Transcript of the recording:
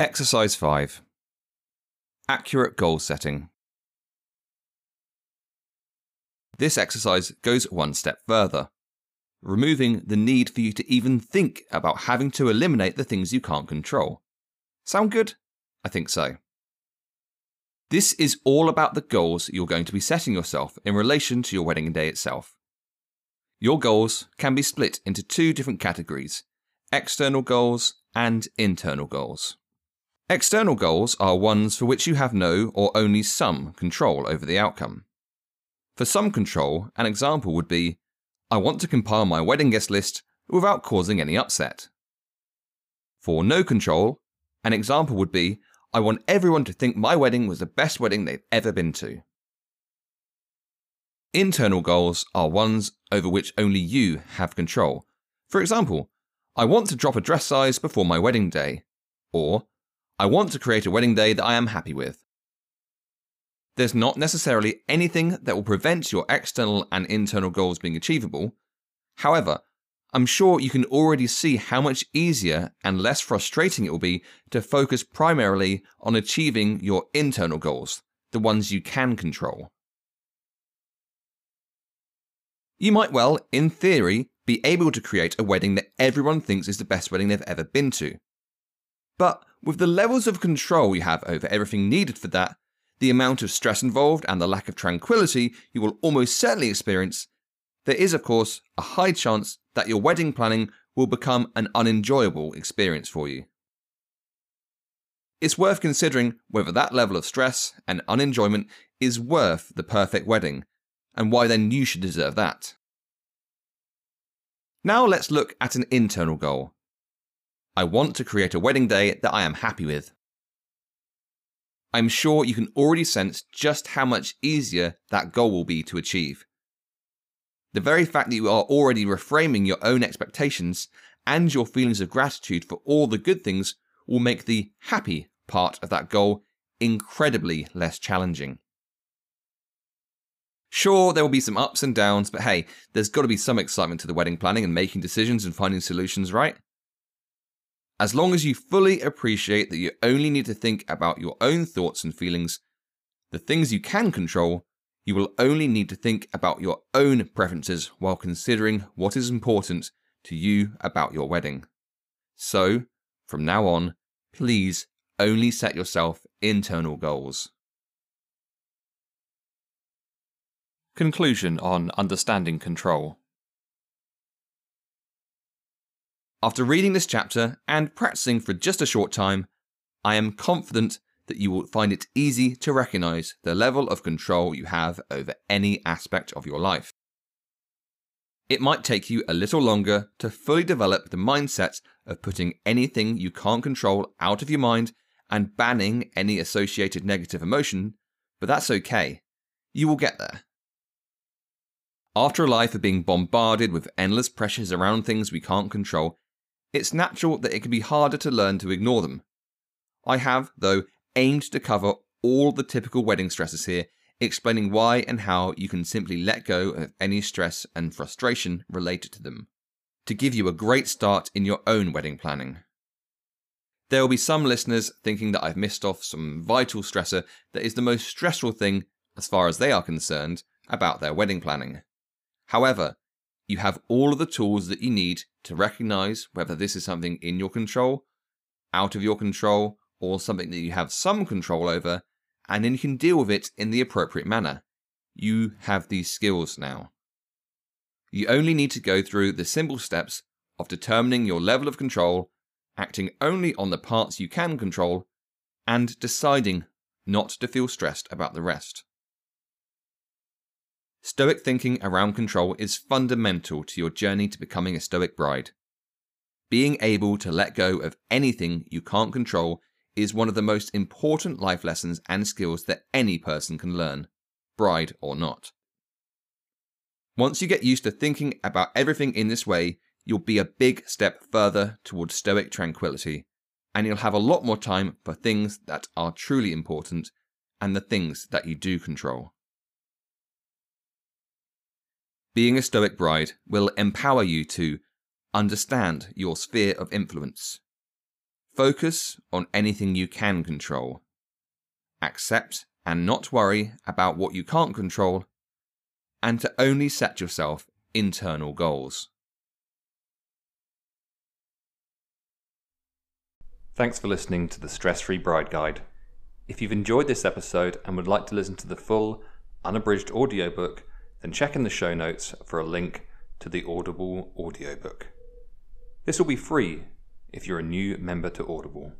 Exercise 5 Accurate Goal Setting. This exercise goes one step further, removing the need for you to even think about having to eliminate the things you can't control. Sound good? I think so. This is all about the goals you're going to be setting yourself in relation to your wedding day itself. Your goals can be split into two different categories external goals and internal goals. External goals are ones for which you have no or only some control over the outcome. For some control, an example would be I want to compile my wedding guest list without causing any upset. For no control, an example would be I want everyone to think my wedding was the best wedding they've ever been to. Internal goals are ones over which only you have control. For example, I want to drop a dress size before my wedding day, or I want to create a wedding day that I am happy with. There's not necessarily anything that will prevent your external and internal goals being achievable. However, I'm sure you can already see how much easier and less frustrating it will be to focus primarily on achieving your internal goals, the ones you can control. You might well, in theory, be able to create a wedding that everyone thinks is the best wedding they've ever been to. But with the levels of control you have over everything needed for that, the amount of stress involved, and the lack of tranquility you will almost certainly experience, there is, of course, a high chance that your wedding planning will become an unenjoyable experience for you. It's worth considering whether that level of stress and unenjoyment is worth the perfect wedding, and why then you should deserve that. Now let's look at an internal goal. I want to create a wedding day that I am happy with. I'm sure you can already sense just how much easier that goal will be to achieve. The very fact that you are already reframing your own expectations and your feelings of gratitude for all the good things will make the happy part of that goal incredibly less challenging. Sure, there will be some ups and downs, but hey, there's got to be some excitement to the wedding planning and making decisions and finding solutions, right? As long as you fully appreciate that you only need to think about your own thoughts and feelings, the things you can control, you will only need to think about your own preferences while considering what is important to you about your wedding. So, from now on, please only set yourself internal goals. Conclusion on understanding control. After reading this chapter and practicing for just a short time, I am confident that you will find it easy to recognize the level of control you have over any aspect of your life. It might take you a little longer to fully develop the mindset of putting anything you can't control out of your mind and banning any associated negative emotion, but that's okay. You will get there. After a life of being bombarded with endless pressures around things we can't control, it's natural that it can be harder to learn to ignore them. I have, though, aimed to cover all the typical wedding stresses here, explaining why and how you can simply let go of any stress and frustration related to them, to give you a great start in your own wedding planning. There will be some listeners thinking that I've missed off some vital stressor that is the most stressful thing, as far as they are concerned, about their wedding planning. However, you have all of the tools that you need to recognize whether this is something in your control, out of your control, or something that you have some control over, and then you can deal with it in the appropriate manner. You have these skills now. You only need to go through the simple steps of determining your level of control, acting only on the parts you can control, and deciding not to feel stressed about the rest. Stoic thinking around control is fundamental to your journey to becoming a Stoic bride. Being able to let go of anything you can't control is one of the most important life lessons and skills that any person can learn, bride or not. Once you get used to thinking about everything in this way, you'll be a big step further towards Stoic tranquility, and you'll have a lot more time for things that are truly important and the things that you do control. Being a Stoic bride will empower you to understand your sphere of influence, Focus on anything you can control. Accept and not worry about what you can't control, and to only set yourself internal goals. Thanks for listening to the Stress Free Bride Guide. If you've enjoyed this episode and would like to listen to the full, unabridged audiobook, then check in the show notes for a link to the Audible audiobook. This will be free if you're a new member to Audible.